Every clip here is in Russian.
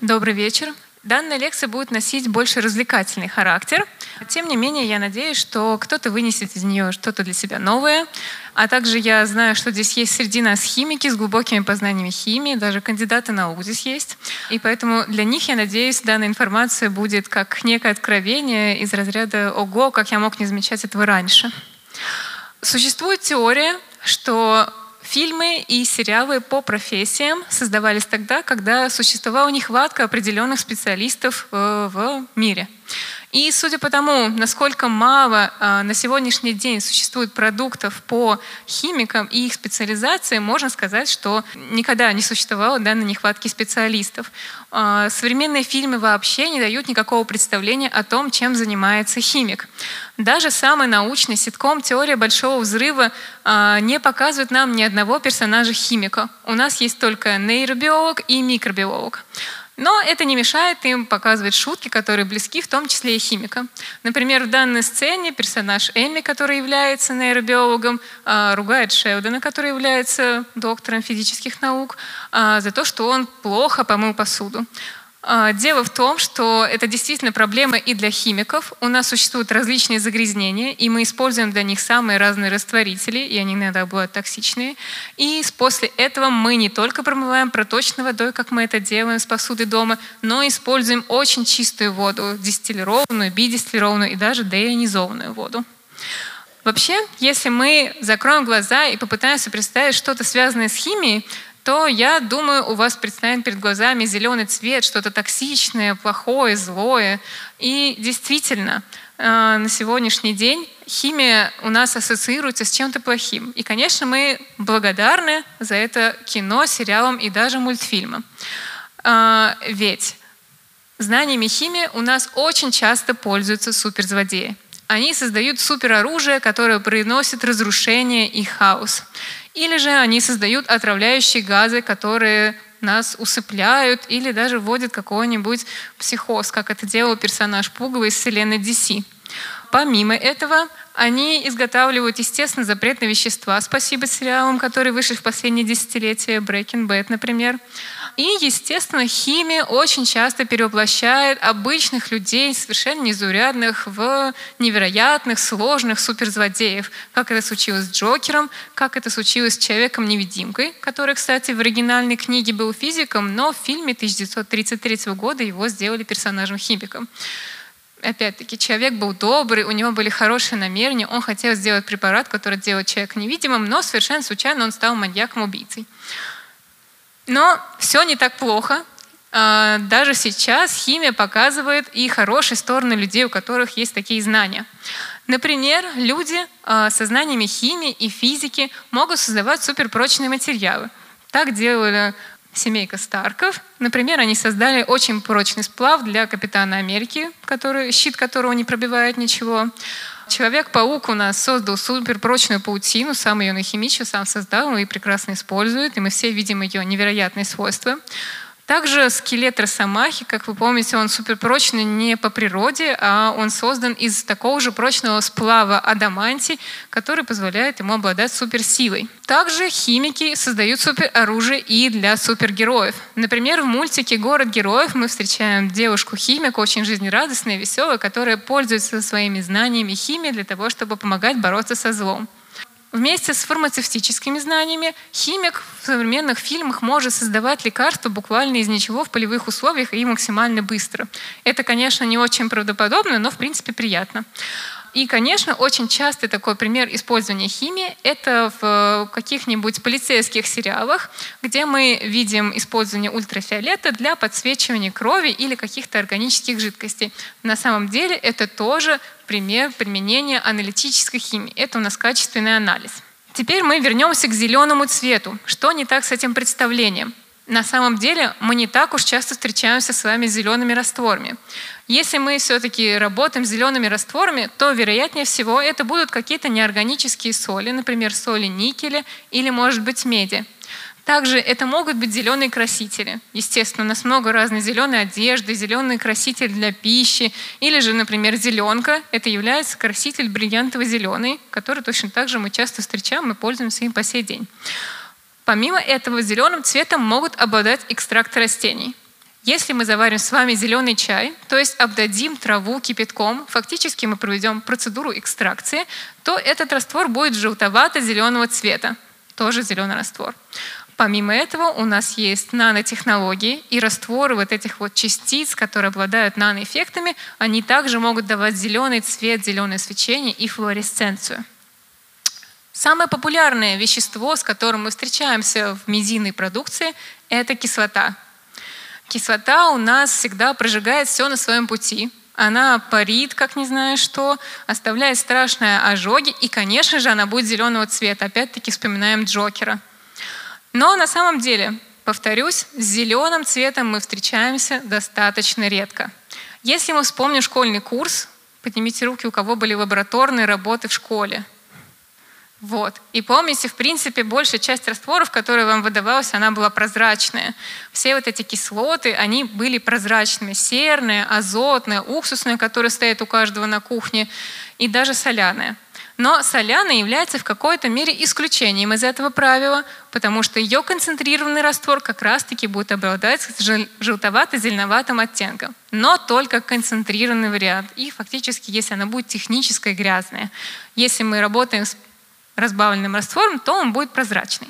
Добрый вечер. Данная лекция будет носить больше развлекательный характер. Тем не менее, я надеюсь, что кто-то вынесет из нее что-то для себя новое. А также я знаю, что здесь есть среди нас химики с глубокими познаниями химии, даже кандидаты наук здесь есть. И поэтому для них, я надеюсь, данная информация будет как некое откровение из разряда «Ого, как я мог не замечать этого раньше». Существует теория, что Фильмы и сериалы по профессиям создавались тогда, когда существовала нехватка определенных специалистов э, в мире. И судя по тому, насколько мало э, на сегодняшний день существует продуктов по химикам и их специализации, можно сказать, что никогда не существовало данной нехватки специалистов. Э, современные фильмы вообще не дают никакого представления о том, чем занимается химик. Даже самый научный ситком «Теория большого взрыва» э, не показывает нам ни одного персонажа химика. У нас есть только нейробиолог и микробиолог. Но это не мешает им показывать шутки, которые близки, в том числе и химикам. Например, в данной сцене персонаж Эми, который является нейробиологом, а, ругает Шелдона, который является доктором физических наук, а, за то, что он плохо помыл посуду. А, дело в том, что это действительно проблема и для химиков. У нас существуют различные загрязнения, и мы используем для них самые разные растворители, и они иногда бывают токсичные. И после этого мы не только промываем проточной водой, как мы это делаем с посуды дома, но используем очень чистую воду, дистиллированную, бидистиллированную и даже деионизованную воду. Вообще, если мы закроем глаза и попытаемся представить что-то связанное с химией, то я думаю, у вас представит перед глазами зеленый цвет, что-то токсичное, плохое, злое. И действительно, э, на сегодняшний день химия у нас ассоциируется с чем-то плохим. И, конечно, мы благодарны за это кино, сериалам и даже мультфильмам. Э, ведь знаниями химии у нас очень часто пользуются суперзлодеи. Они создают супероружие, которое приносит разрушение и хаос. Или же они создают отравляющие газы, которые нас усыпляют или даже вводят какой-нибудь психоз, как это делал персонаж Пугова из вселенной DC. Помимо этого, они изготавливают, естественно, запретные вещества. Спасибо сериалам, которые вышли в последние десятилетия, Breaking Bad, например. И, естественно, химия очень часто перевоплощает обычных людей, совершенно незаурядных, в невероятных, сложных суперзлодеев. Как это случилось с Джокером, как это случилось с Человеком-невидимкой, который, кстати, в оригинальной книге был физиком, но в фильме 1933 года его сделали персонажем-химиком опять-таки, человек был добрый, у него были хорошие намерения, он хотел сделать препарат, который делает человека невидимым, но совершенно случайно он стал маньяком-убийцей. Но все не так плохо. А, даже сейчас химия показывает и хорошие стороны людей, у которых есть такие знания. Например, люди а, со знаниями химии и физики могут создавать суперпрочные материалы. Так делали семейка Старков. Например, они создали очень прочный сплав для Капитана Америки, который, щит которого не пробивает ничего. Человек-паук у нас создал суперпрочную паутину, сам ее нахимичил, сам создал и прекрасно использует, и мы все видим ее невероятные свойства. Также скелет Росомахи, как вы помните, он суперпрочный не по природе, а он создан из такого же прочного сплава адамантий, который позволяет ему обладать суперсилой. Также химики создают супероружие и для супергероев. Например, в мультике «Город героев» мы встречаем девушку-химик, очень жизнерадостная и веселая, которая пользуется своими знаниями химии для того, чтобы помогать бороться со злом. Вместе с фармацевтическими знаниями химик в современных фильмах может создавать лекарства буквально из ничего в полевых условиях и максимально быстро. Это, конечно, не очень правдоподобно, но в принципе приятно. И, конечно, очень частый такой пример использования химии — это в каких-нибудь полицейских сериалах, где мы видим использование ультрафиолета для подсвечивания крови или каких-то органических жидкостей. На самом деле это тоже пример применения аналитической химии. Это у нас качественный анализ. Теперь мы вернемся к зеленому цвету. Что не так с этим представлением? На самом деле мы не так уж часто встречаемся с вами с зелеными растворами. Если мы все-таки работаем с зелеными растворами, то, вероятнее всего, это будут какие-то неорганические соли, например, соли никеля или, может быть, меди. Также это могут быть зеленые красители. Естественно, у нас много разной зеленой одежды, зеленый краситель для пищи, или же, например, зеленка. Это является краситель бриллиантово-зеленый, который точно так же мы часто встречаем и пользуемся им по сей день. Помимо этого, зеленым цветом могут обладать экстракты растений. Если мы заварим с вами зеленый чай, то есть обдадим траву кипятком, фактически мы проведем процедуру экстракции, то этот раствор будет желтовато-зеленого цвета, тоже зеленый раствор. Помимо этого у нас есть нанотехнологии и растворы вот этих вот частиц, которые обладают наноэффектами, они также могут давать зеленый цвет, зеленое свечение и флуоресценцию. Самое популярное вещество, с которым мы встречаемся в медийной продукции, это кислота. Кислота у нас всегда прожигает все на своем пути. Она парит, как не знаю что, оставляет страшные ожоги, и, конечно же, она будет зеленого цвета. Опять-таки вспоминаем Джокера. Но на самом деле, повторюсь, с зеленым цветом мы встречаемся достаточно редко. Если мы вспомним школьный курс, поднимите руки, у кого были лабораторные работы в школе – вот. И помните, в принципе, большая часть растворов, которая вам выдавалась, она была прозрачная. Все вот эти кислоты, они были прозрачными. Серные, азотные, уксусные, которые стоят у каждого на кухне, и даже соляные. Но соляная является в какой-то мере исключением из этого правила, потому что ее концентрированный раствор как раз-таки будет обладать желтовато-зеленоватым оттенком. Но только концентрированный вариант. И фактически, если она будет техническая грязная. Если мы работаем с разбавленным раствором, то он будет прозрачный.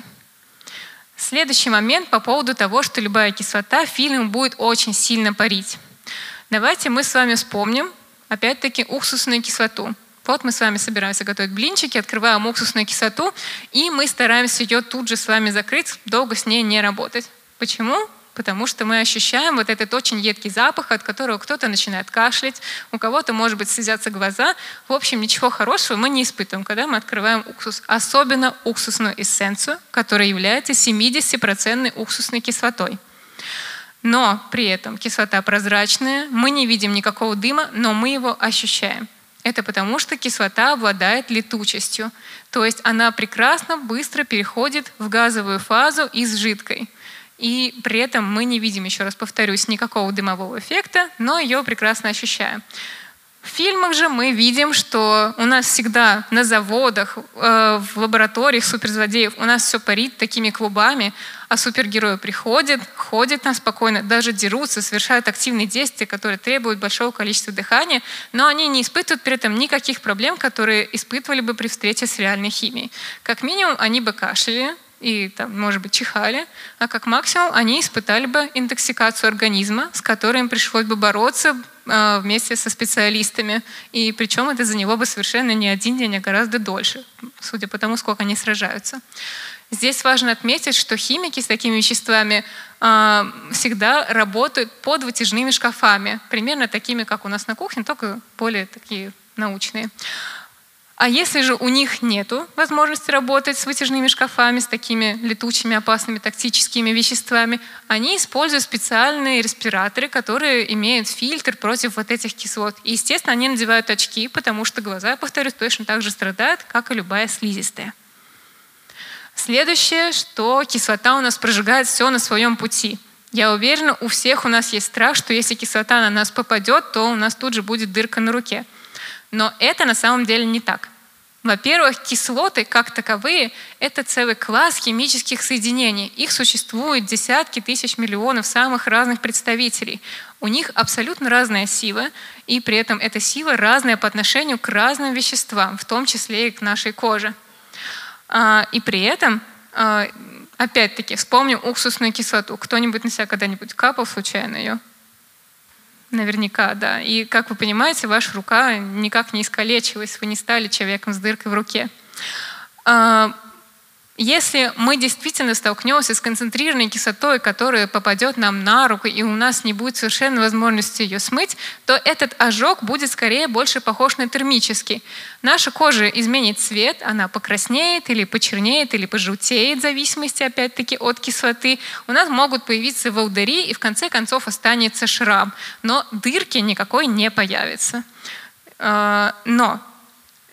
Следующий момент по поводу того, что любая кислота фильм будет очень сильно парить. Давайте мы с вами вспомним, опять-таки, уксусную кислоту. Вот мы с вами собираемся готовить блинчики, открываем уксусную кислоту, и мы стараемся ее тут же с вами закрыть, долго с ней не работать. Почему? Потому что мы ощущаем вот этот очень едкий запах, от которого кто-то начинает кашлять, у кого-то, может быть, слезятся глаза. В общем, ничего хорошего мы не испытываем, когда мы открываем уксус, особенно уксусную эссенцию, которая является 70% уксусной кислотой. Но при этом кислота прозрачная, мы не видим никакого дыма, но мы его ощущаем. Это потому, что кислота обладает летучестью, то есть она прекрасно, быстро переходит в газовую фазу из жидкой. И при этом мы не видим, еще раз повторюсь, никакого дымового эффекта, но ее прекрасно ощущаем. В фильмах же мы видим, что у нас всегда на заводах, э, в лабораториях суперзлодеев у нас все парит такими клубами, а супергерои приходят, ходят там спокойно, даже дерутся, совершают активные действия, которые требуют большого количества дыхания, но они не испытывают при этом никаких проблем, которые испытывали бы при встрече с реальной химией. Как минимум, они бы кашляли, и, там, может быть, чихали, а как максимум они испытали бы интоксикацию организма, с которой им пришлось бы бороться э, вместе со специалистами. И причем это за него бы совершенно не один день, а гораздо дольше, судя по тому, сколько они сражаются. Здесь важно отметить, что химики с такими веществами э, всегда работают под вытяжными шкафами, примерно такими, как у нас на кухне, только более такие научные. А если же у них нет возможности работать с вытяжными шкафами, с такими летучими, опасными, токсическими веществами, они используют специальные респираторы, которые имеют фильтр против вот этих кислот. И, естественно, они надевают очки, потому что глаза, повторюсь, точно так же страдают, как и любая слизистая. Следующее, что кислота у нас прожигает все на своем пути. Я уверена, у всех у нас есть страх, что если кислота на нас попадет, то у нас тут же будет дырка на руке. Но это на самом деле не так. Во-первых, кислоты как таковые – это целый класс химических соединений. Их существует десятки тысяч миллионов самых разных представителей. У них абсолютно разная сила, и при этом эта сила разная по отношению к разным веществам, в том числе и к нашей коже. А, и при этом, а, опять-таки, вспомним уксусную кислоту. Кто-нибудь на себя когда-нибудь капал случайно ее? Наверняка, да. И, как вы понимаете, ваша рука никак не искалечилась, вы не стали человеком с дыркой в руке. Если мы действительно столкнемся с концентрированной кислотой, которая попадет нам на руку, и у нас не будет совершенно возможности ее смыть, то этот ожог будет скорее больше похож на термический. Наша кожа изменит цвет, она покраснеет или почернеет, или пожелтеет, в зависимости, опять-таки, от кислоты. У нас могут появиться волдыри, и в конце концов останется шрам. Но дырки никакой не появится. А, но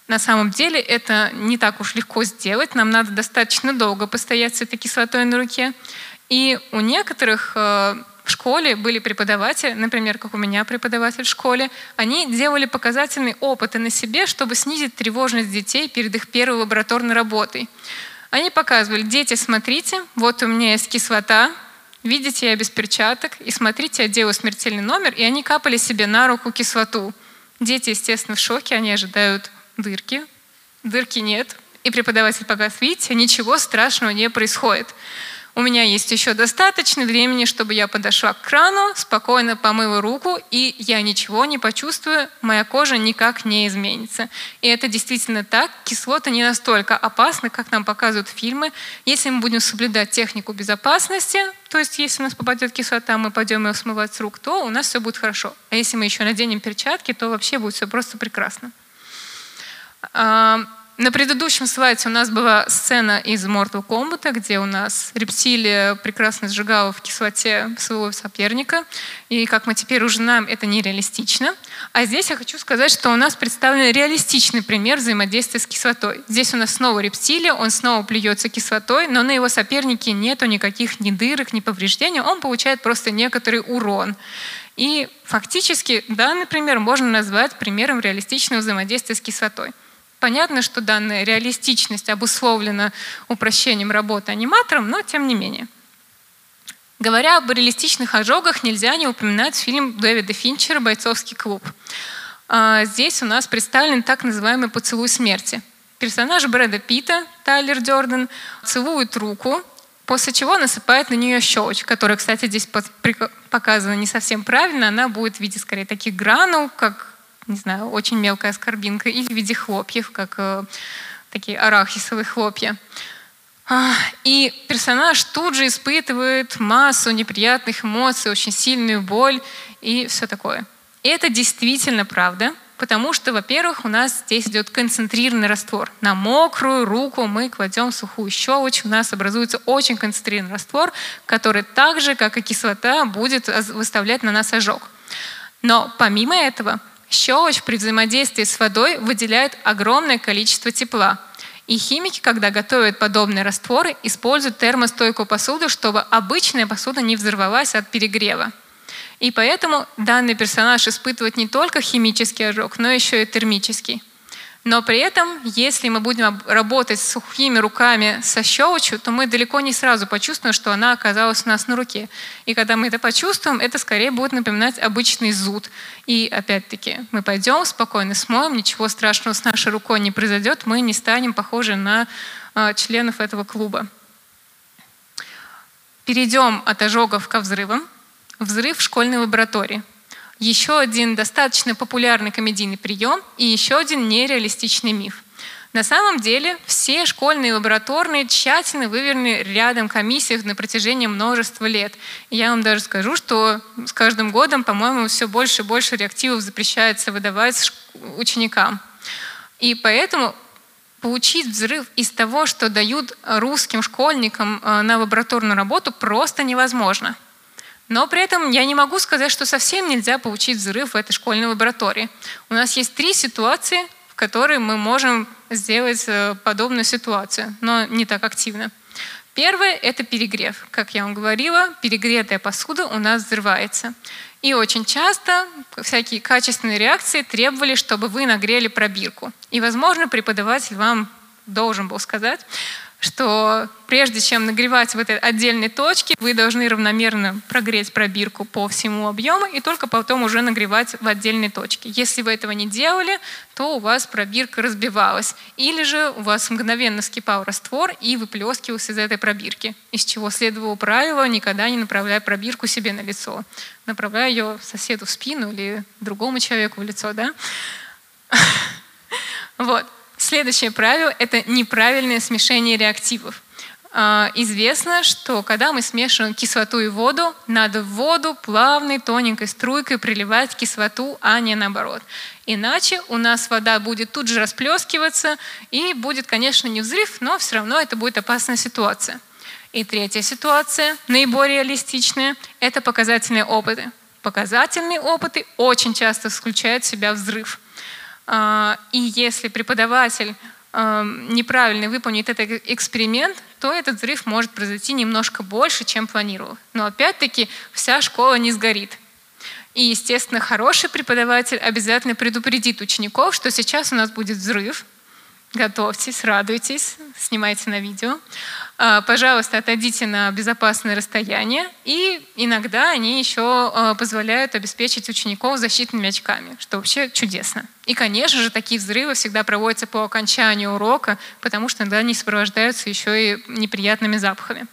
на самом деле это не так уж легко сделать. Нам надо достаточно долго постоять с этой кислотой на руке. И у некоторых э, в школе были преподаватели, например, как у меня преподаватель в школе, они делали показательные опыты на себе, чтобы снизить тревожность детей перед их первой лабораторной работой. Они показывали, дети, смотрите, вот у меня есть кислота, Видите, я без перчаток, и смотрите, я делаю смертельный номер, и они капали себе на руку кислоту. Дети, естественно, в шоке, они ожидают дырки. Дырки нет. И преподаватель показывает, видите, ничего страшного не происходит. У меня есть еще достаточно времени, чтобы я подошла к крану, спокойно помыла руку, и я ничего не почувствую, моя кожа никак не изменится. И это действительно так. Кислоты не настолько опасны, как нам показывают фильмы. Если мы будем соблюдать технику безопасности, то есть если у нас попадет кислота, мы пойдем ее смывать с рук, то у нас все будет хорошо. А если мы еще наденем перчатки, то вообще будет все просто прекрасно. На предыдущем слайде у нас была сцена из Mortal Kombat, где у нас рептилия прекрасно сжигала в кислоте своего соперника. И, как мы теперь уже знаем, это нереалистично. А здесь я хочу сказать, что у нас представлен реалистичный пример взаимодействия с кислотой. Здесь у нас снова рептилия, он снова плюется кислотой, но на его сопернике нету никаких ни дырок, ни повреждений, он получает просто некоторый урон. И фактически данный пример можно назвать примером реалистичного взаимодействия с кислотой. Понятно, что данная реалистичность обусловлена упрощением работы аниматором, но тем не менее. Говоря об реалистичных ожогах, нельзя не упоминать фильм Дэвида Финчера «Бойцовский клуб». А, здесь у нас представлен так называемый поцелуй смерти. Персонаж Брэда Питта, Тайлер Дёрден, целует руку, после чего насыпает на нее щелочь, которая, кстати, здесь показана не совсем правильно, она будет в виде скорее таких гранул, как не знаю, очень мелкая скорбинка, или в виде хлопьев, как э, такие арахисовые хлопья. А, и персонаж тут же испытывает массу неприятных эмоций, очень сильную боль и все такое. И это действительно правда, потому что, во-первых, у нас здесь идет концентрированный раствор. На мокрую руку мы кладем сухую щелочь, у нас образуется очень концентрированный раствор, который так же, как и кислота, будет выставлять на нас ожог. Но помимо этого, Щелочь при взаимодействии с водой выделяет огромное количество тепла. И химики, когда готовят подобные растворы, используют термостойкую посуду, чтобы обычная посуда не взорвалась от перегрева. И поэтому данный персонаж испытывает не только химический ожог, но еще и термический. Но при этом, если мы будем работать с сухими руками со щелочью, то мы далеко не сразу почувствуем, что она оказалась у нас на руке. И когда мы это почувствуем, это скорее будет напоминать обычный зуд. И опять-таки, мы пойдем, спокойно смоем, ничего страшного с нашей рукой не произойдет, мы не станем похожи на э, членов этого клуба. Перейдем от ожогов ко взрывам. Взрыв в школьной лаборатории – еще один достаточно популярный комедийный прием и еще один нереалистичный миф. На самом деле все школьные лабораторные тщательно выверены рядом комиссиях на протяжении множества лет. Я вам даже скажу, что с каждым годом, по-моему, все больше и больше реактивов запрещается выдавать ученикам. И поэтому получить взрыв из того, что дают русским школьникам э, на лабораторную работу, просто невозможно. Но при этом я не могу сказать, что совсем нельзя получить взрыв в этой школьной лаборатории. У нас есть три ситуации, в которые мы можем сделать э, подобную ситуацию, но не так активно. Первое – это перегрев. Как я вам говорила, перегретая посуда у нас взрывается. И очень часто всякие качественные реакции требовали, чтобы вы нагрели пробирку. И, возможно, преподаватель вам должен был сказать, что прежде чем нагревать в этой отдельной точке, вы должны равномерно прогреть пробирку по всему объему и только потом уже нагревать в отдельной точке. Если вы этого не делали, то у вас пробирка разбивалась. Или же у вас мгновенно скипал раствор и выплескивался из этой пробирки, из чего следовало правило «никогда не направляй пробирку себе на лицо». Направляй ее соседу в спину или другому человеку в лицо, да? Вот. Следующее правило – это неправильное смешение реактивов. А, известно, что когда мы смешиваем кислоту и воду, надо в воду плавной тоненькой струйкой приливать кислоту, а не наоборот. Иначе у нас вода будет тут же расплескиваться, и будет, конечно, не взрыв, но все равно это будет опасная ситуация. И третья ситуация, наиболее реалистичная, это показательные опыты. Показательные опыты очень часто включают в себя взрыв – и если преподаватель а, неправильно выполнит этот эксперимент, то этот взрыв может произойти немножко больше, чем планировал. Но опять-таки вся школа не сгорит. И, естественно, хороший преподаватель обязательно предупредит учеников, что сейчас у нас будет взрыв. Готовьтесь, радуйтесь, снимайте на видео. А, пожалуйста, отойдите на безопасное расстояние. И иногда они еще а, позволяют обеспечить учеников защитными очками, что вообще чудесно. И, конечно же, такие взрывы всегда проводятся по окончанию урока, потому что иногда они сопровождаются еще и неприятными запахами.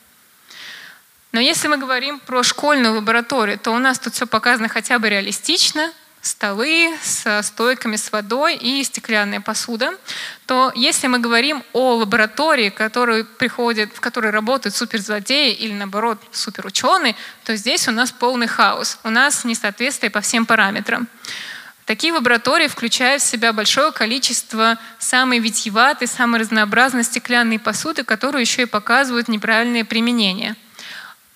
Но если мы говорим про школьную лабораторию, то у нас тут все показано хотя бы реалистично, столы со стойками с водой и стеклянная посуда, то если мы говорим о лаборатории, которую приходят, в которой работают суперзлодеи или наоборот суперученые, то здесь у нас полный хаос. У нас несоответствие по всем параметрам. Такие лаборатории включают в себя большое количество самой витьеватой, самой разнообразной стеклянной посуды, которую еще и показывают неправильное применение.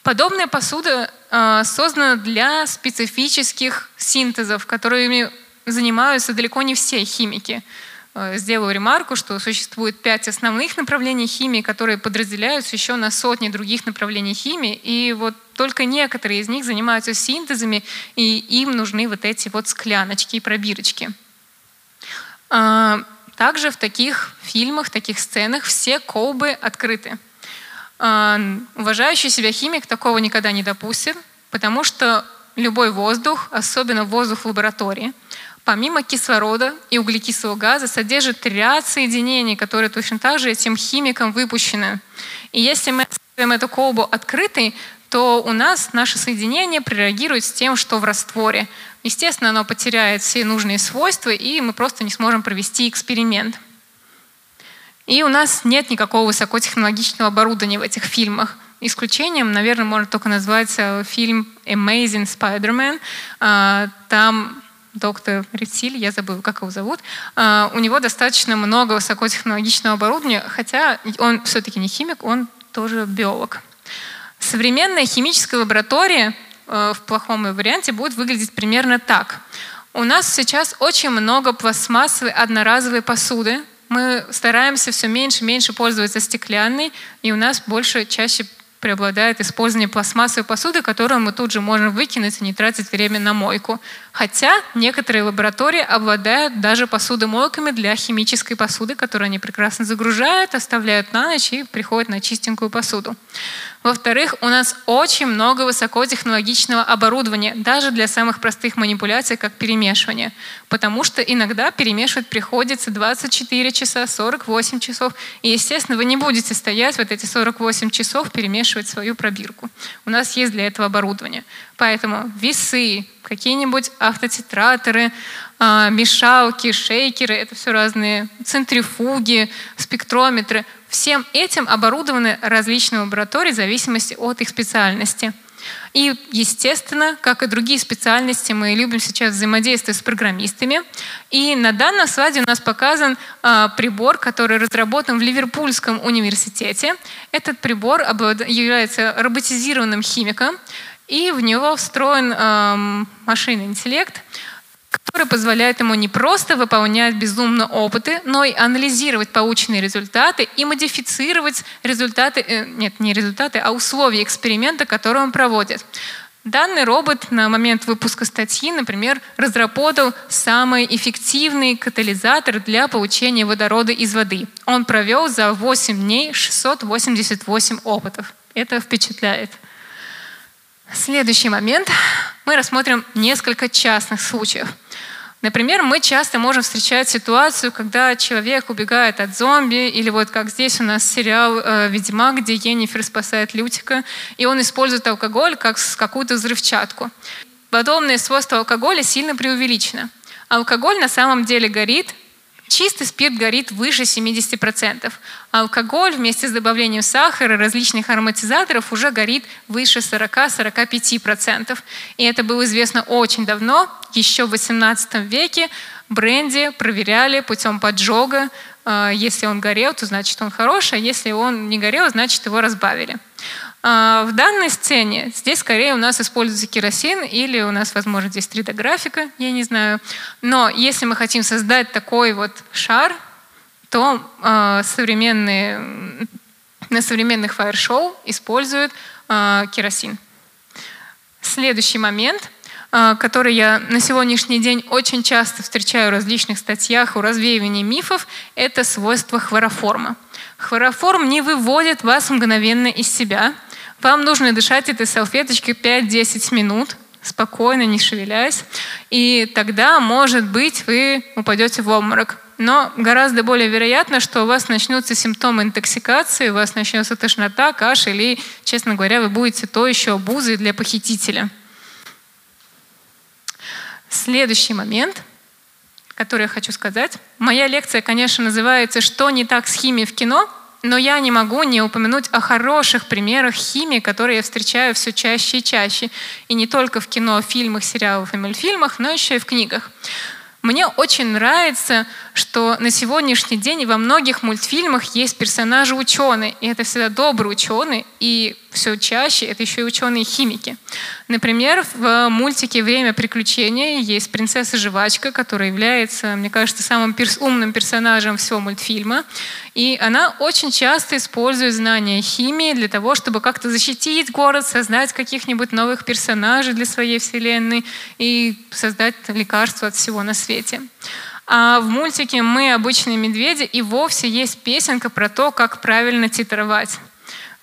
Подобная посуда создана для специфических синтезов, которыми занимаются далеко не все химики. Э, сделаю ремарку, что существует пять основных направлений химии, которые подразделяются еще на сотни других направлений химии, и вот только некоторые из них занимаются синтезами, и им нужны вот эти вот скляночки и пробирочки. Э, также в таких фильмах, таких сценах все колбы открыты. А, уважающий себя химик такого никогда не допустит, потому что любой воздух, особенно воздух в лаборатории, помимо кислорода и углекислого газа содержит ряд соединений, которые точно так же этим химикам выпущены. И если мы оставим эту колбу открытой, то у нас наше соединение прореагирует с тем, что в растворе. Естественно, оно потеряет все нужные свойства, и мы просто не сможем провести эксперимент. И у нас нет никакого высокотехнологичного оборудования в этих фильмах. Исключением, наверное, можно только назвать фильм Amazing Spider-Man. А, там доктор Рептиль, я забыла, как его зовут, а, у него достаточно много высокотехнологичного оборудования, хотя он все-таки не химик, он тоже биолог. Современная химическая лаборатория э, в плохом варианте будет выглядеть примерно так. У нас сейчас очень много пластмассовой одноразовой посуды, мы стараемся все меньше и меньше пользоваться стеклянной, и у нас больше, чаще преобладает использование пластмассовой посуды, которую мы тут же можем выкинуть и не тратить время на мойку. Хотя некоторые лаборатории обладают даже посудомойками для химической посуды, которую они прекрасно загружают, оставляют на ночь и приходят на чистенькую посуду. Во-вторых, у нас очень много высокотехнологичного оборудования, даже для самых простых манипуляций, как перемешивание. Потому что иногда перемешивать приходится 24 часа, 48 часов. И, естественно, вы не будете стоять вот эти 48 часов перемешивать свою пробирку. У нас есть для этого оборудование. Поэтому весы, какие-нибудь автотитраторы, мешалки, шейкеры, это все разные центрифуги, спектрометры – Всем этим оборудованы различные лаборатории в зависимости от их специальности. И, естественно, как и другие специальности, мы любим сейчас взаимодействовать с программистами. И на данном слайде у нас показан а, прибор, который разработан в Ливерпульском университете. Этот прибор является роботизированным химиком, и в него встроен а, машинный интеллект, который позволяет ему не просто выполнять безумно опыты, но и анализировать полученные результаты и модифицировать результаты, э, нет, не результаты, а условия эксперимента, который он проводит. Данный робот на момент выпуска статьи, например, разработал самый эффективный катализатор для получения водорода из воды. Он провел за 8 дней 688 опытов. Это впечатляет. Следующий момент. Мы рассмотрим несколько частных случаев. Например, мы часто можем встречать ситуацию, когда человек убегает от зомби, или вот как здесь у нас сериал э, «Ведьмак», где Енифер спасает Лютика, и он использует алкоголь как какую-то взрывчатку. Подобные свойства алкоголя сильно преувеличены. Алкоголь на самом деле горит, Чистый спирт горит выше 70%, а алкоголь вместе с добавлением сахара и различных ароматизаторов уже горит выше 40-45%. И это было известно очень давно, еще в 18 веке бренди проверяли путем поджога. А, если он горел, то значит он хороший, а если он не горел, значит его разбавили. А, в данной сцене здесь скорее у нас используется керосин или у нас, возможно, здесь 3D-графика, я не знаю. Но если мы хотим создать такой вот шар, то э, современные, на современных фаер-шоу используют э, керосин. Следующий момент. а, который я на сегодняшний день очень часто встречаю в различных статьях о развеивании мифов, это свойство хлороформа. Хлороформ не выводит вас мгновенно из себя. Вам нужно дышать этой салфеточкой 5-10 минут, спокойно, не шевелясь, и тогда, может быть, вы упадете в обморок. Но гораздо более вероятно, что у вас начнутся симптомы интоксикации, у вас начнется тошнота, кашель, и, честно говоря, вы будете то еще обузой для похитителя. Следующий момент, который я хочу сказать. Моя лекция, конечно, называется «Что не так с химией в кино?», но я не могу не упомянуть о хороших примерах химии, которые я встречаю все чаще и чаще. И не только в кино, фильмах, сериалах и мультфильмах, но еще и в книгах. Мне очень нравится, что на сегодняшний день во многих мультфильмах есть персонажи ученые, и это всегда добрые ученые, и все чаще это еще и ученые-химики. Например, в мультике «Время приключения» есть принцесса-жвачка, которая является, мне кажется, самым перс умным персонажем всего мультфильма. И она очень часто использует знания химии для того, чтобы как-то защитить город, создать каких-нибудь новых персонажей для своей вселенной и создать лекарства от всего на свете. А в мультике «Мы обычные медведи» и вовсе есть песенка про то, как правильно титровать.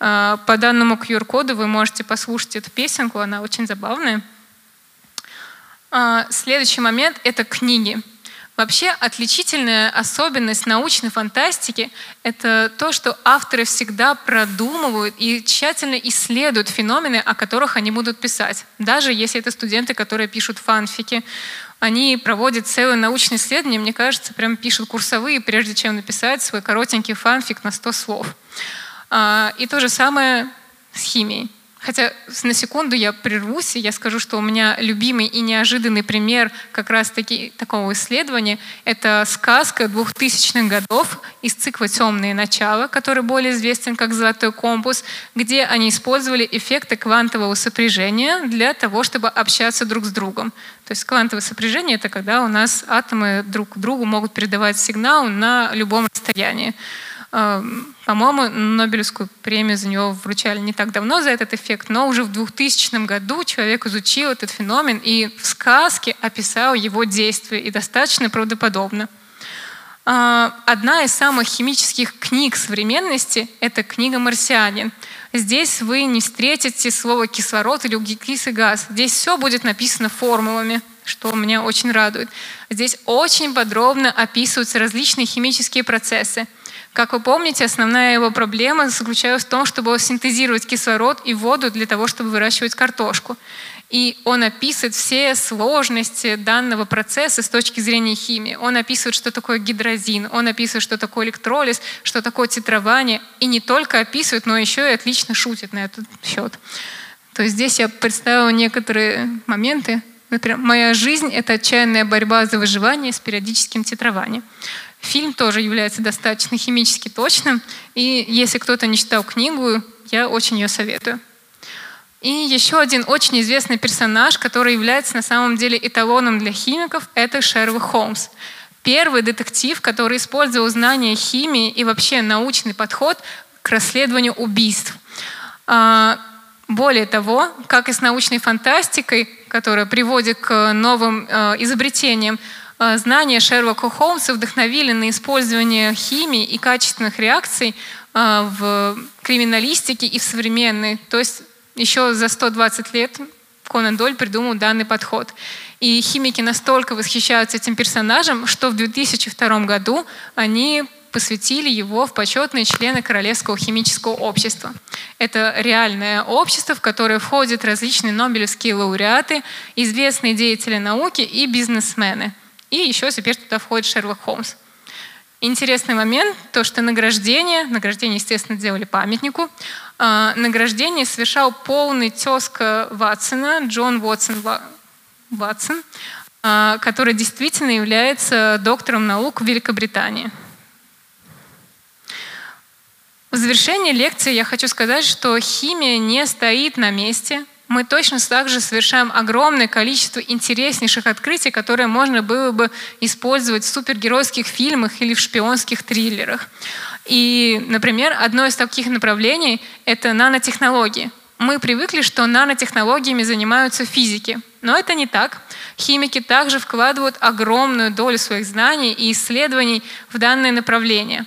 А, по данному QR-коду вы можете послушать эту песенку, она очень забавная. А, следующий момент — это книги. Вообще отличительная особенность научной фантастики — это то, что авторы всегда продумывают и тщательно исследуют феномены, о которых они будут писать. Даже если это студенты, которые пишут фанфики, они проводят целые научные исследования, мне кажется, прям пишут курсовые, прежде чем написать свой коротенький фанфик на 100 слов. А, и то же самое с химией. Хотя на секунду я прервусь, и я скажу, что у меня любимый и неожиданный пример как раз-таки такого исследования — это сказка 2000-х годов из цикла «Темные начала», который более известен как «Золотой компас», где они использовали эффекты квантового сопряжения для того, чтобы общаться друг с другом. То есть квантовое сопряжение — это когда у нас атомы друг к другу могут передавать сигнал на любом расстоянии. По-моему, Нобелевскую премию за него вручали не так давно за этот эффект, но уже в 2000 году человек изучил этот феномен и в сказке описал его действия, и достаточно правдоподобно. Э, одна из самых химических книг современности — это книга «Марсианин». Здесь вы не встретите слово кислород или углекислый газ. Здесь все будет написано формулами, что меня очень радует. Здесь очень подробно описываются различные химические процессы — как вы помните, основная его проблема заключалась в том, чтобы синтезировать кислород и воду для того, чтобы выращивать картошку. И он описывает все сложности данного процесса с точки зрения химии. Он описывает, что такое гидрозин, он описывает, что такое электролиз, что такое титрование. И не только описывает, но еще и отлично шутит на этот счет. То есть здесь я представила некоторые моменты. Например, «Моя жизнь — это отчаянная борьба за выживание с периодическим титрованием». Фильм тоже является достаточно химически точным, и если кто-то не читал книгу, я очень ее советую. И еще один очень известный персонаж, который является на самом деле эталоном для химиков, это Шерлок Холмс. Первый детектив, который использовал знания химии и вообще научный подход к расследованию убийств. А, более того, как и с научной фантастикой, которая приводит к новым э, изобретениям, знания Шерлока Холмса вдохновили на использование химии и качественных реакций э, в криминалистике и в современной. То есть еще за 120 лет Конан Доль придумал данный подход. И химики настолько восхищаются этим персонажем, что в 2002 году они посвятили его в почетные члены Королевского химического общества. Это реальное общество, в которое входят различные нобелевские лауреаты, известные деятели науки и бизнесмены – и еще теперь туда входит Шерлок Холмс. Интересный момент, то, что награждение, награждение, естественно, делали памятнику, э, награждение совершал полный тезка Ватсона, Джон Ватсон, э, который действительно является доктором наук в Великобритании. В завершении лекции я хочу сказать, что химия не стоит на месте – мы точно так же совершаем огромное количество интереснейших открытий, которые можно было бы использовать в супергеройских фильмах или в шпионских триллерах. И, например, одно из таких направлений — это нанотехнологии. Мы привыкли, что нанотехнологиями занимаются физики. Но это не так. Химики также вкладывают огромную долю своих знаний и исследований в данное направление.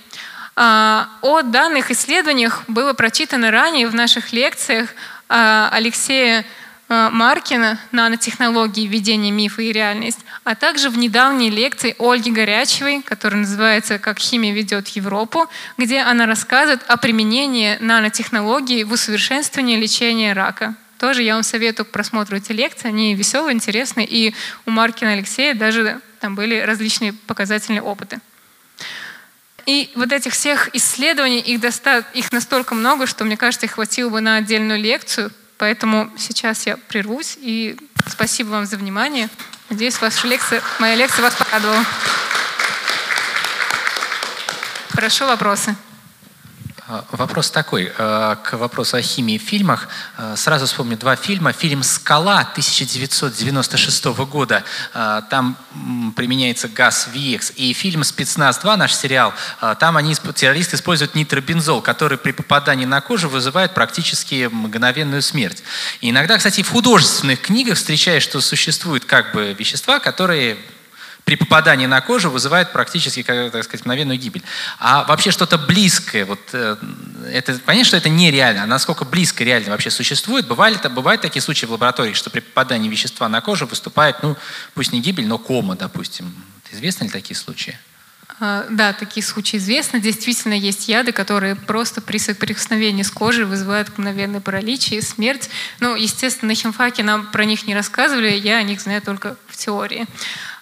А, о данных исследованиях было прочитано ранее в наших лекциях Алексея а, Маркина «Нанотехнологии. Введение мифа и реальность», а также в недавней лекции Ольги Горячевой, которая называется «Как химия ведет Европу», где она рассказывает о применении нанотехнологий в усовершенствовании лечения рака. Тоже я вам советую к просмотру эти лекции. Они веселые, интересные. И у Маркина Алексея даже там были различные показательные опыты. И вот этих всех исследований, их, доста... их настолько много, что, мне кажется, их хватило бы на отдельную лекцию. Поэтому сейчас я прервусь. И спасибо вам за внимание. Надеюсь, ваша лекция, моя лекция вас порадовала. Прошу вопросы. А, вопрос такой, а, к вопросу о химии в фильмах. А, сразу вспомню два фильма. Фильм «Скала» 1996 года. Там применяется газ VX. И фильм «Спецназ 2», наш сериал, там они, террористы используют нитробензол, который при попадании на кожу вызывает практически мгновенную смерть. И иногда, кстати, в художественных книгах встречаешь, что существуют как бы вещества, которые при попадании на кожу вызывает практически, так сказать, мгновенную гибель. А вообще что-то близкое, вот э, это, понятно, что это нереально, а насколько близко реально вообще существует, бывали, бывают такие случаи в лаборатории, что при попадании вещества на кожу выступает, ну, пусть не гибель, но кома, допустим. Известны ли такие случаи? А, да, такие случаи известны. Действительно, есть яды, которые просто при соприкосновении с кожей вызывают мгновенный паралич и смерть. Ну, естественно, на химфаке нам про них не рассказывали, я о них знаю только в теории.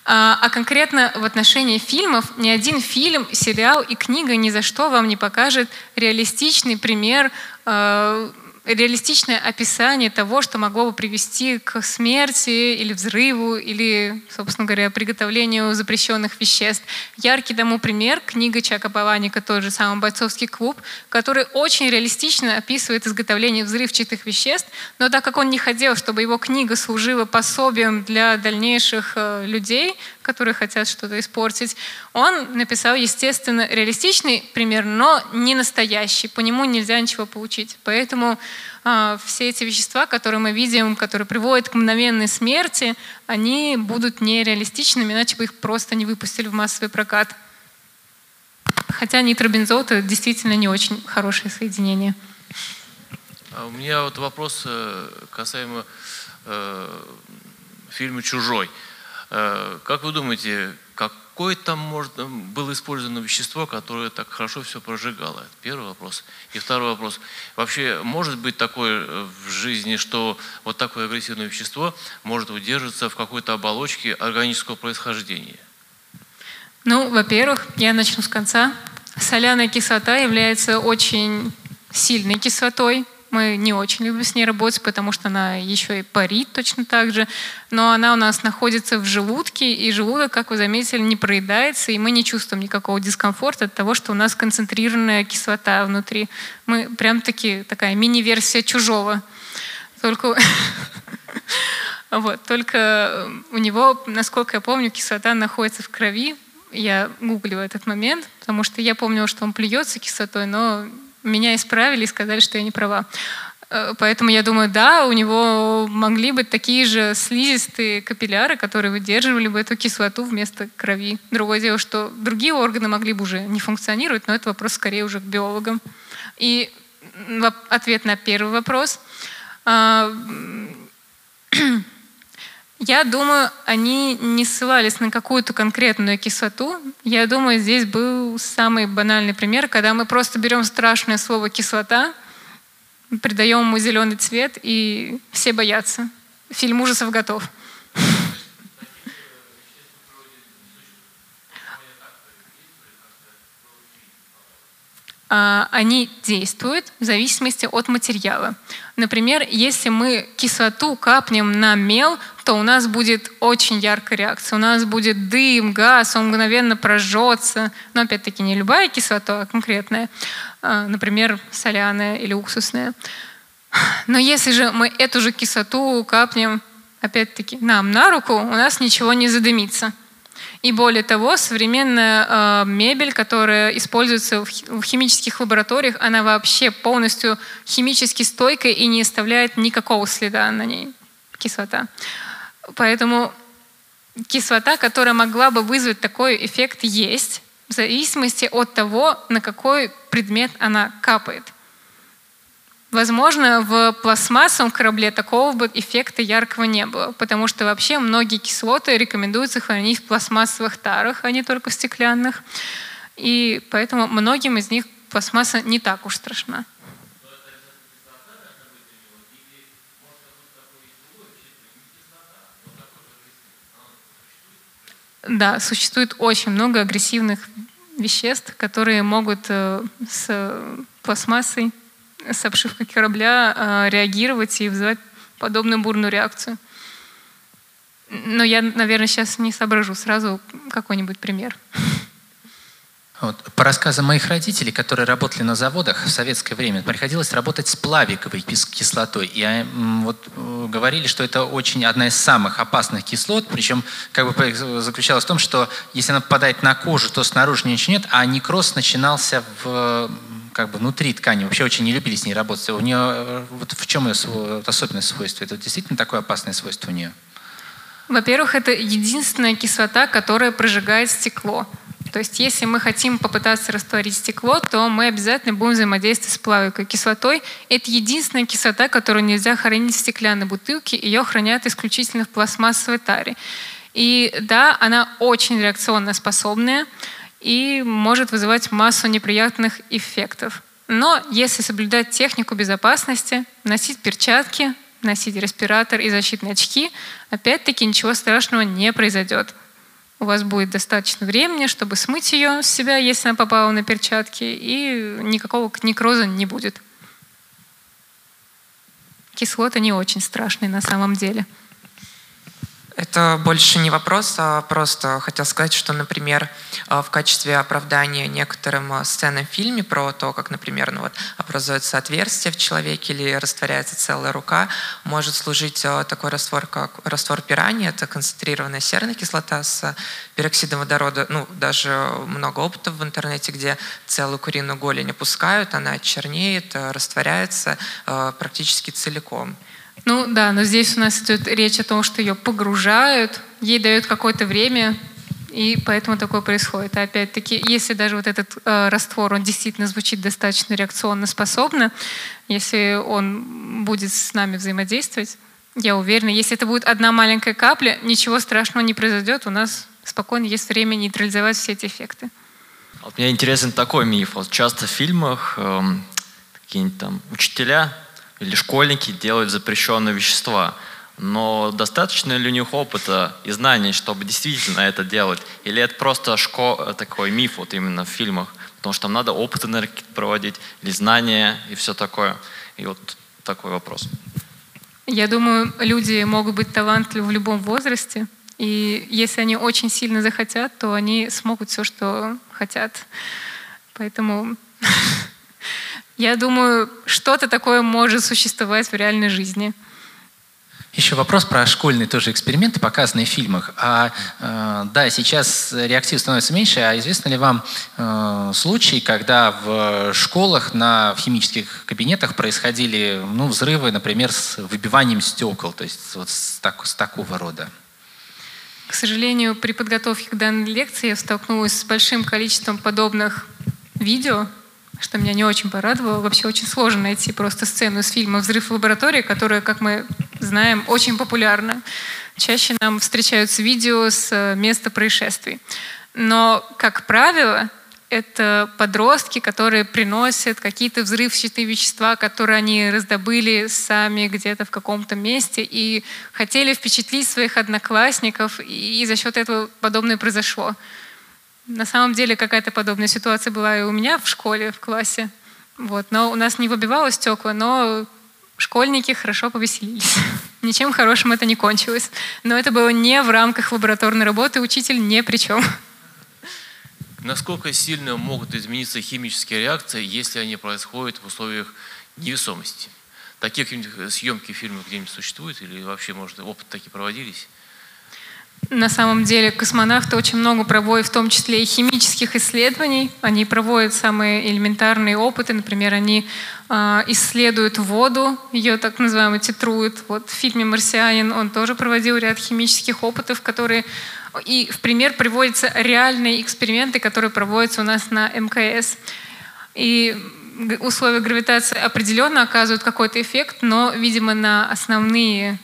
А, а конкретно в отношении фильмов, ни один фильм, сериал и книга ни за что вам не покажет реалистичный пример э, реалистичное описание того, что могло бы привести к смерти или взрыву, или, собственно говоря, приготовлению запрещенных веществ. Яркий тому пример — книга Чака Паланика, тот же самый «Бойцовский клуб», который очень реалистично описывает изготовление взрывчатых веществ, но так как он не хотел, чтобы его книга служила пособием для дальнейших э, людей, которые хотят что-то испортить. Он написал, естественно, реалистичный пример, но не настоящий. По нему нельзя ничего получить. Поэтому э, все эти вещества, которые мы видим, которые приводят к мгновенной смерти, они будут нереалистичными, иначе бы их просто не выпустили в массовый прокат. Хотя нитробензол это действительно не очень хорошее соединение. А у меня вот вопрос э, касаемо э, фильма «Чужой». Как вы думаете, какое там может, было использовано вещество, которое так хорошо все прожигало? Это первый вопрос. И второй вопрос. Вообще, может быть такое э, в жизни, что вот такое агрессивное вещество может удерживаться в какой-то оболочке органического происхождения? Ну, во-первых, я начну с конца. Соляная кислота является очень сильной кислотой, мы не очень любим с ней работать, потому что она еще и парит точно так же. Но она у нас находится в желудке, и желудок, как вы заметили, не проедается, и мы не чувствуем никакого дискомфорта от того, что у нас концентрированная кислота внутри. Мы прям таки такая мини-версия чужого. Только вот, только у него, насколько я помню, кислота находится в крови. Я гуглю этот момент, потому что я помню, что он плюется кислотой, но меня исправили и сказали, что я не права. Э, поэтому я думаю, да, у него могли быть такие же слизистые капилляры, которые выдерживали бы эту кислоту вместо крови. Другое дело, что другие органы могли бы уже не функционировать, но это вопрос скорее уже к биологам. И ответ на первый вопрос. Я думаю, они не ссылались на какую-то конкретную кислоту. Я думаю, здесь был самый банальный пример, когда мы просто берем страшное слово «кислота», придаем ему зеленый цвет, и все боятся. Фильм ужасов готов. Они действуют в зависимости от материала. Например, если мы кислоту капнем на мел, то у нас будет очень яркая реакция. У нас будет дым, газ, он мгновенно прожжется. Но опять-таки не любая кислота, а конкретная. А, например, соляная или уксусная. Но если же мы эту же кислоту капнем, опять-таки, нам на руку, у нас ничего не задымится. И более того, современная э, мебель, которая используется в, химических лабораториях, она вообще полностью химически стойкая и не оставляет никакого следа на ней, кислота. Поэтому кислота, которая могла бы вызвать такой эффект, есть в зависимости от того, на какой предмет она капает. Возможно, в пластмассовом корабле такого бы эффекта яркого не было, потому что вообще многие кислоты рекомендуется хранить в пластмассовых тарах, а не только в стеклянных. И поэтому многим из них пластмасса не так уж страшна. Да, существует очень много агрессивных веществ, которые могут э, с пластмассой, с обшивкой корабля э, реагировать и вызывать подобную бурную реакцию. Но я, наверное, сейчас не соображу сразу какой-нибудь пример. Вот. По рассказам моих родителей, которые работали на заводах в советское время, приходилось работать с плавиковой кислотой. И вот э, говорили, что это очень одна из самых опасных кислот, причем как бы заключалось в том, что если она попадает на кожу, то снаружи ничего нет, а некроз начинался в как бы внутри ткани. Вообще очень не любили с ней работать. У нее э, вот в чем ее особенное свойство? Это действительно такое опасное свойство у нее? Во-первых, это единственная кислота, которая прожигает стекло. То есть если мы хотим попытаться растворить стекло, то мы обязательно будем взаимодействовать с плавиковой кислотой. Это единственная кислота, которую нельзя хранить в стеклянной бутылке. Ее хранят исключительно в пластмассовой таре. И да, она очень реакционно способная и может вызывать массу неприятных эффектов. Но если соблюдать технику безопасности, носить перчатки, носить респиратор и защитные очки, опять-таки ничего страшного не произойдет у вас будет достаточно времени, чтобы смыть ее с себя, если она попала на перчатки, и никакого некроза не будет. Кислоты не очень страшные на самом деле. Это больше не вопрос, а просто хотел сказать, что, например, а, в качестве оправдания некоторым а, сценам в фильме про то, как, например, ну вот, образуется отверстие в человеке или растворяется целая рука, может служить а, такой раствор, как раствор пирани, это концентрированная серная кислота с пероксидом водорода. Ну, даже много опытов в интернете, где целую куриную голень опускают, она чернеет, растворяется практически целиком. Ну да, но здесь у нас идет речь о том, что ее погружают, ей дают какое-то время, и поэтому такое происходит. А опять-таки, если даже вот этот э, раствор, он действительно звучит достаточно реакционно способно, если он будет с нами взаимодействовать, я уверена, если это будет одна маленькая капля, ничего страшного не произойдет, у нас спокойно есть время нейтрализовать все эти эффекты. Вот мне интересен такой миф. Вот часто в фильмах эм, какие-нибудь там учителя или школьники делают запрещенные вещества. Но достаточно ли у них опыта и знаний, чтобы действительно это делать? Или это просто шко... такой миф вот именно в фильмах? Потому что там надо опыты проводить, или знания и все такое. И вот такой вопрос. Я думаю, люди могут быть талантливы в любом возрасте. И если они очень сильно захотят, то они смогут все, что хотят. Поэтому Я думаю, что-то такое может существовать в реальной жизни. Еще вопрос про школьные тоже эксперименты, показанные в фильмах. А, э, да, сейчас реактив становится меньше, а известно ли вам э, случаи, когда в школах, на, в химических кабинетах происходили ну, взрывы, например, с выбиванием стекол, то есть вот с, так, с такого рода? К сожалению, при подготовке к данной лекции я столкнулась с большим количеством подобных видео, что меня не очень порадовало. Вообще очень сложно найти просто сцену из фильма «Взрыв в лаборатории», которая, как мы знаем, очень популярна. Чаще нам встречаются видео с э, места происшествий. Но, как правило, это подростки, которые приносят какие-то взрывчатые вещества, которые они раздобыли сами где-то в каком-то месте и хотели впечатлить своих одноклассников, и за счет этого подобное произошло. На самом деле какая-то подобная ситуация была и у меня в школе, в классе. Вот. Но у нас не выбивало стекла, но школьники хорошо повеселились. Ничем хорошим это не кончилось. Но это было не в рамках лабораторной работы, учитель не при чем. Насколько сильно могут измениться химические реакции, если они происходят в условиях невесомости? Такие съемки фильмов где-нибудь существуют или вообще, может, опыт такие проводились? На самом деле космонавты очень много проводят, в том числе и химических исследований. Они проводят самые элементарные опыты. Например, они э, исследуют воду, ее так называемо титруют. Вот в фильме «Марсианин» он тоже проводил ряд химических опытов, которые... И в пример приводятся реальные эксперименты, которые проводятся у нас на МКС. И условия гравитации определенно оказывают какой-то эффект, но, видимо, на основные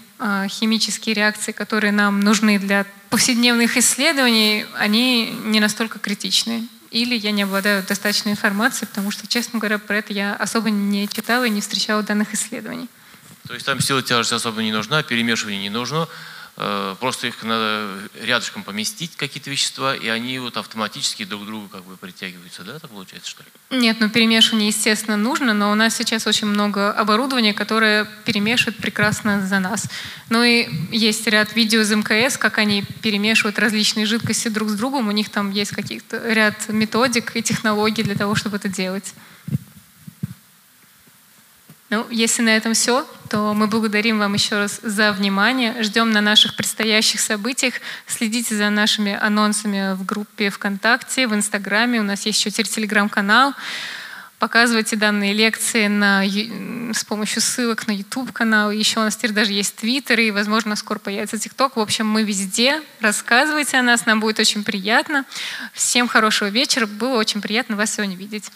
химические реакции, которые нам нужны для повседневных исследований, они не настолько критичны. Или я не обладаю достаточной информацией, потому что, честно говоря, про это я особо не читала и не встречала данных исследований. То есть там сила тяжести особо не нужна, перемешивание не нужно. Э, просто их надо рядышком поместить, какие-то вещества, и они вот автоматически друг к другу как бы притягиваются, да, так получается, что ли? Нет, ну перемешивание, естественно, нужно, но у нас сейчас очень много оборудования, которое перемешивает прекрасно за нас. Ну и есть ряд видео из МКС, как они перемешивают различные жидкости друг с другом, у них там есть каких-то ряд методик и технологий для того, чтобы это делать. Ну, если на этом все, то мы благодарим вам еще раз за внимание. Ждем на наших предстоящих событиях. Следите за нашими анонсами в группе ВКонтакте, в Инстаграме. У нас есть еще телеграм-канал. Показывайте данные лекции на, с помощью ссылок на YouTube-канал. Еще у нас теперь даже есть Твиттер, и, возможно, скоро появится ТикТок. В общем, мы везде. Рассказывайте о нас, нам будет очень приятно. Всем хорошего вечера. Было очень приятно вас сегодня видеть.